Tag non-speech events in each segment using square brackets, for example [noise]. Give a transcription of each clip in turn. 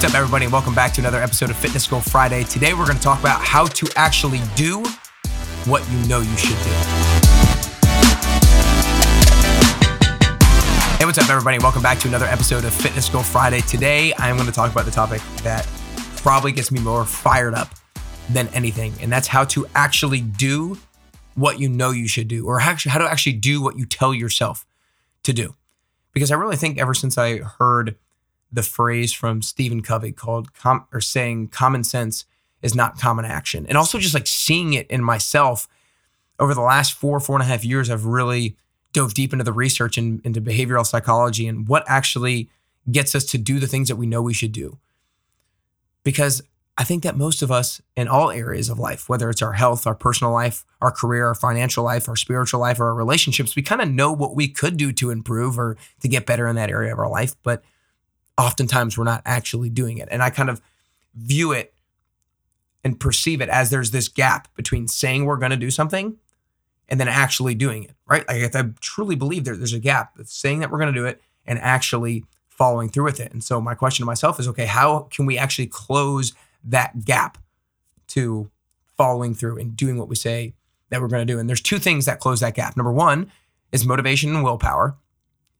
what's up, everybody, welcome back to another episode of Fitness Girl Friday. Today, we're going to talk about how to actually do what you know you should do. Hey, what's up, everybody, welcome back to another episode of Fitness Girl Friday. Today, I'm going to talk about the topic that probably gets me more fired up than anything, and that's how to actually do what you know you should do, or how to actually do what you tell yourself to do. Because I really think ever since I heard the phrase from Stephen Covey called com- or saying common sense is not common action. And also just like seeing it in myself over the last four, four and a half years, I've really dove deep into the research and into behavioral psychology and what actually gets us to do the things that we know we should do. Because I think that most of us in all areas of life, whether it's our health, our personal life, our career, our financial life, our spiritual life, or our relationships, we kind of know what we could do to improve or to get better in that area of our life. But oftentimes we're not actually doing it. And I kind of view it and perceive it as there's this gap between saying we're going to do something and then actually doing it, right? Like I truly believe there, there's a gap of saying that we're going to do it and actually following through with it. And so my question to myself is, okay, how can we actually close that gap to following through and doing what we say that we're going to do? And there's two things that close that gap. Number one is motivation and willpower.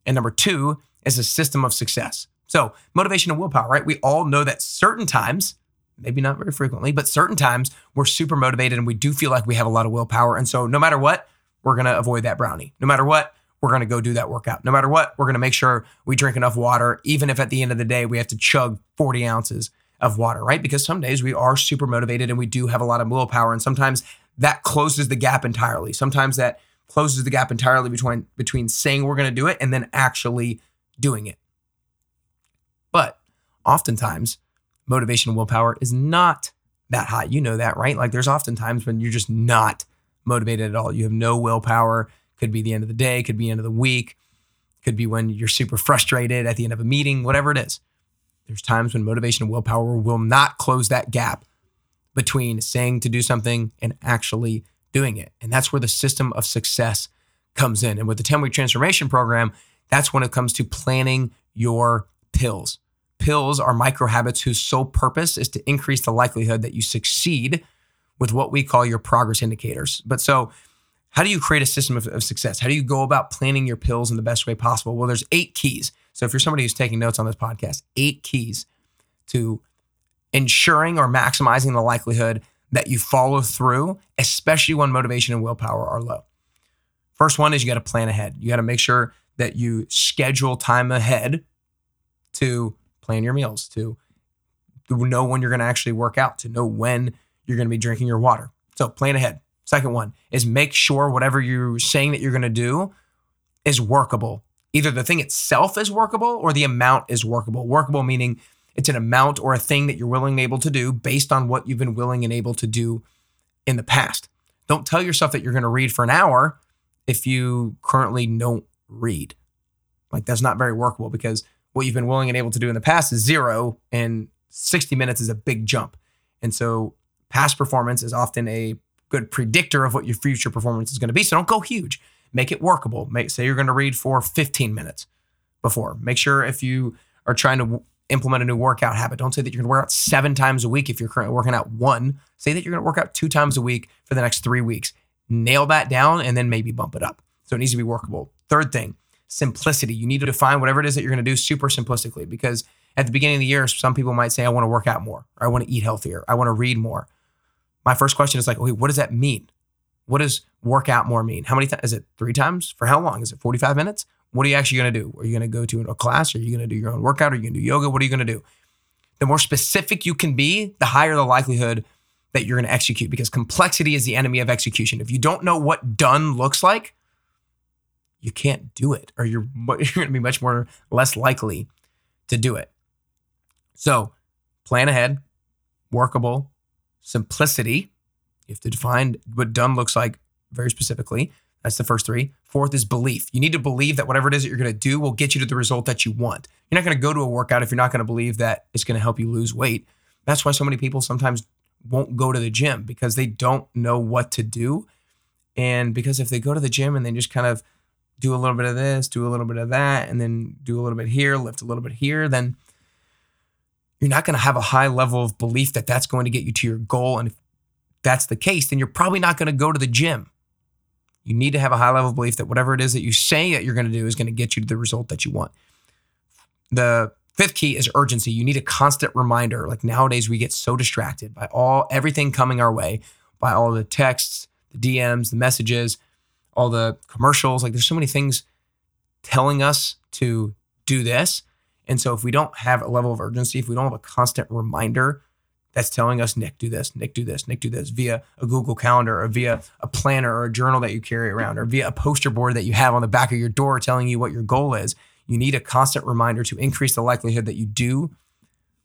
And number two is a system of success. So, motivation and willpower, right? We all know that certain times, maybe not very frequently, but certain times we're super motivated and we do feel like we have a lot of willpower. And so, no matter what, we're going to avoid that brownie. No matter what, we're going to go do that workout. No matter what, we're going to make sure we drink enough water, even if at the end of the day we have to chug 40 ounces of water, right? Because some days we are super motivated and we do have a lot of willpower. And sometimes that closes the gap entirely. Sometimes that closes the gap entirely between between saying we're going to do it and then actually doing it. Oftentimes, motivation and willpower is not that high. You know that, right? Like there's oftentimes when you're just not motivated at all. You have no willpower. Could be the end of the day, could be end of the week, could be when you're super frustrated at the end of a meeting, whatever it is. There's times when motivation and willpower will not close that gap between saying to do something and actually doing it. And that's where the system of success comes in. And with the 10 week transformation program, that's when it comes to planning your pills. Pills are micro habits whose sole purpose is to increase the likelihood that you succeed with what we call your progress indicators. But so, how do you create a system of, of, success? How do you go about planning your pills in the best way possible? Well, there's eight keys. So, if you're somebody who's taking notes on this podcast, eight keys to ensuring or maximizing the likelihood that you follow through, especially when motivation and willpower are low. First one is you got to plan ahead. You got to make sure that you schedule time ahead to plan your meals, to know when you're going to actually work out, to know when you're going to be drinking your water. So plan ahead. Second one is make sure whatever you're saying that you're going to do is workable. Either the thing itself is workable or the amount is workable. Workable meaning it's an amount or a thing that you're willing and able to do based on what you've been willing and able to do in the past. Don't tell yourself that you're going to read for an hour if you currently don't read. Like that's not very workable because what you've been willing and able to do in the past is zero, and 60 minutes is a big jump. And so, past performance is often a good predictor of what your future performance is going to be. So, don't go huge. Make it workable. Make say you're going to read for 15 minutes before. Make sure if you are trying to implement a new workout habit, don't say that you're going to work out seven times a week if you're currently working out one. Say that you're going to work out two times a week for the next three weeks. Nail that down and then maybe bump it up. So it needs to be workable. Third thing, simplicity. You need to define whatever it is that you're going to do super simplistically because at the beginning of the year, some people might say, I want to work out more, or I want to eat healthier, I want to read more. My first question is like, okay, what does that mean? What does work out more mean? How many times? Is it three times? For how long? Is it 45 minutes? What are you actually going to do? Are you going to go to a class? Are you going to do your own workout? Are you going to do yoga? What are you going to do? The more specific you can be, the higher the likelihood that you're going to execute because complexity is the enemy of execution. If you don't know what done looks like, you can't do it or you're, [laughs] you're going to be much more less likely to do it. So plan ahead, workable, simplicity. You have to define what done looks like very specifically. That's the first three. Fourth is belief. You need to believe that whatever it is that you're going to do will get you to the result that you want. You're not going to go to a workout if you're not going to believe that it's going to help you lose weight. That's why so many people sometimes won't go to the gym because they don't know what to do. And because if they go to the gym and they just kind of do a little bit of this, do a little bit of that, and then do a little bit here, lift a little bit here, then you're not going to have a high level of belief that that's going to get you to your goal. And if that's the case, then you're probably not going to go to the gym. You need to have a high level of belief that whatever it is that you say that you're going to do is going to get you to the result that you want. The fifth key is urgency. You need a constant reminder. Like nowadays, we get so distracted by all everything coming our way, by all the texts, the DMs, the messages, all the commercials. Like there's so many things telling us to do this. And so if we don't have a level of urgency, if we don't have a constant reminder that's telling us, Nick, do this, Nick, do this, Nick, do this via a Google Calendar or via a planner or a journal that you carry around or via a poster board that you have on the back of your door telling you what your goal is. You need a constant reminder to increase the likelihood that you do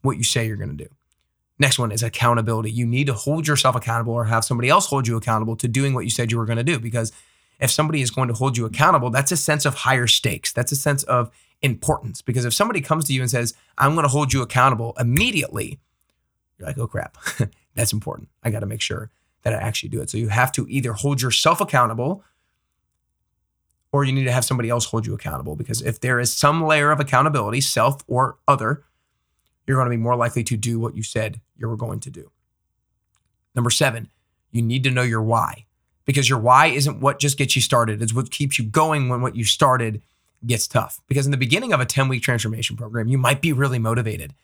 what you say you're going to do. Next one is accountability. You need to hold yourself accountable or have somebody else hold you accountable to doing what you said you were going to do. Because if somebody is going to hold you accountable, that's a sense of higher stakes. That's a sense of importance. Because if somebody comes to you and says, I'm going to hold you accountable immediately, you're like, oh crap, [laughs] that's important. I got to make sure that I actually do it. So you have to either hold yourself accountable or you need to have somebody else hold you accountable. Because if there is some layer of accountability, self or other, you're going to be more likely to do what you said you were going to do. Number seven, you need to know your why because your why isn't what just gets you started, it's what keeps you going when what you started gets tough. Because in the beginning of a 10 week transformation program, you might be really motivated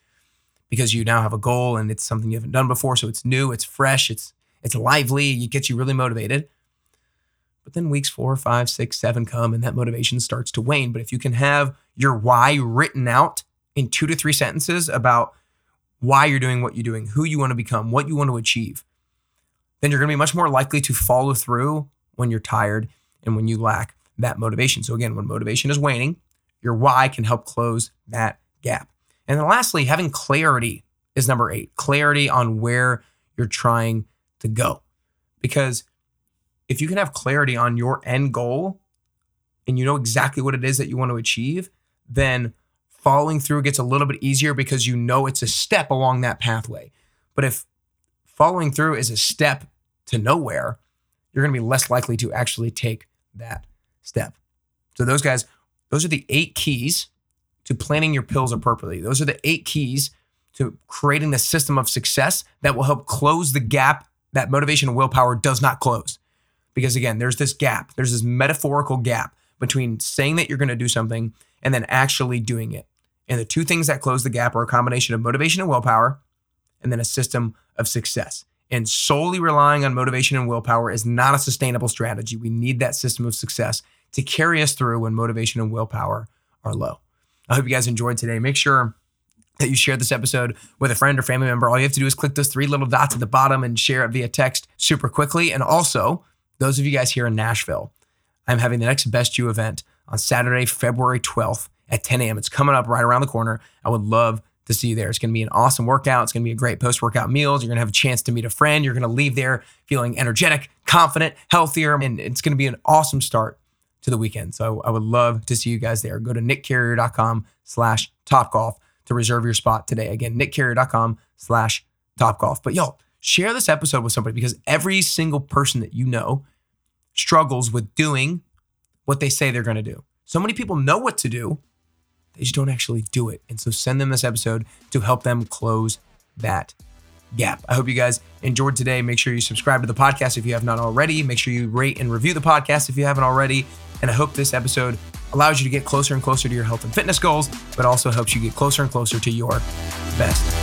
because you now have a goal and it's something you haven't done before. So it's new, it's fresh, it's it's lively, it gets you really motivated. But then weeks four, five, six, seven come and that motivation starts to wane. But if you can have your why written out in two to three sentences about why you're doing what you're doing, who you want to become, what you want to achieve, then you're going to be much more likely to follow through when you're tired and when you lack that motivation. So, again, when motivation is waning, your why can help close that gap. And then lastly, having clarity is number eight clarity on where you're trying to go. Because if you can have clarity on your end goal and you know exactly what it is that you want to achieve, then following through gets a little bit easier because you know it's a step along that pathway. But if following through is a step to nowhere, you're going to be less likely to actually take that step. So, those guys, those are the eight keys to planning your pills appropriately. Those are the eight keys to creating the system of success that will help close the gap that motivation and willpower does not close. Because again, there's this gap, there's this metaphorical gap between saying that you're going to do something and then actually doing it. And the two things that close the gap are a combination of motivation and willpower and then a system of success. And solely relying on motivation and willpower is not a sustainable strategy. We need that system of success to carry us through when motivation and willpower are low. I hope you guys enjoyed today. Make sure that you share this episode with a friend or family member. All you have to do is click those three little dots at the bottom and share it via text super quickly. And also, those of you guys here in Nashville, I'm having the next Best You event on Saturday, February 12th at 10 a.m. It's coming up right around the corner. I would love to see you there. It's going to be an awesome workout. It's going to be a great post workout meals. You're going to have a chance to meet a friend. You're going to leave there feeling energetic, confident, healthier, and it's going to be an awesome start to the weekend. So I would love to see you guys there. Go to nickcarrier.com slash topgolf to reserve your spot today. Again, nickcarrier.com slash topgolf. But y'all, share this episode with somebody because every single person that you know struggles with doing what they say they're going to do. So many people know what to do, they just don't actually do it. And so send them this episode to help them close that gap. I hope you guys enjoyed today. Make sure you subscribe to the podcast if you have not already. Make sure you rate and review the podcast if you haven't already. And I hope this episode allows you to get closer and closer to your health and fitness goals, but also helps you get closer and closer to your best.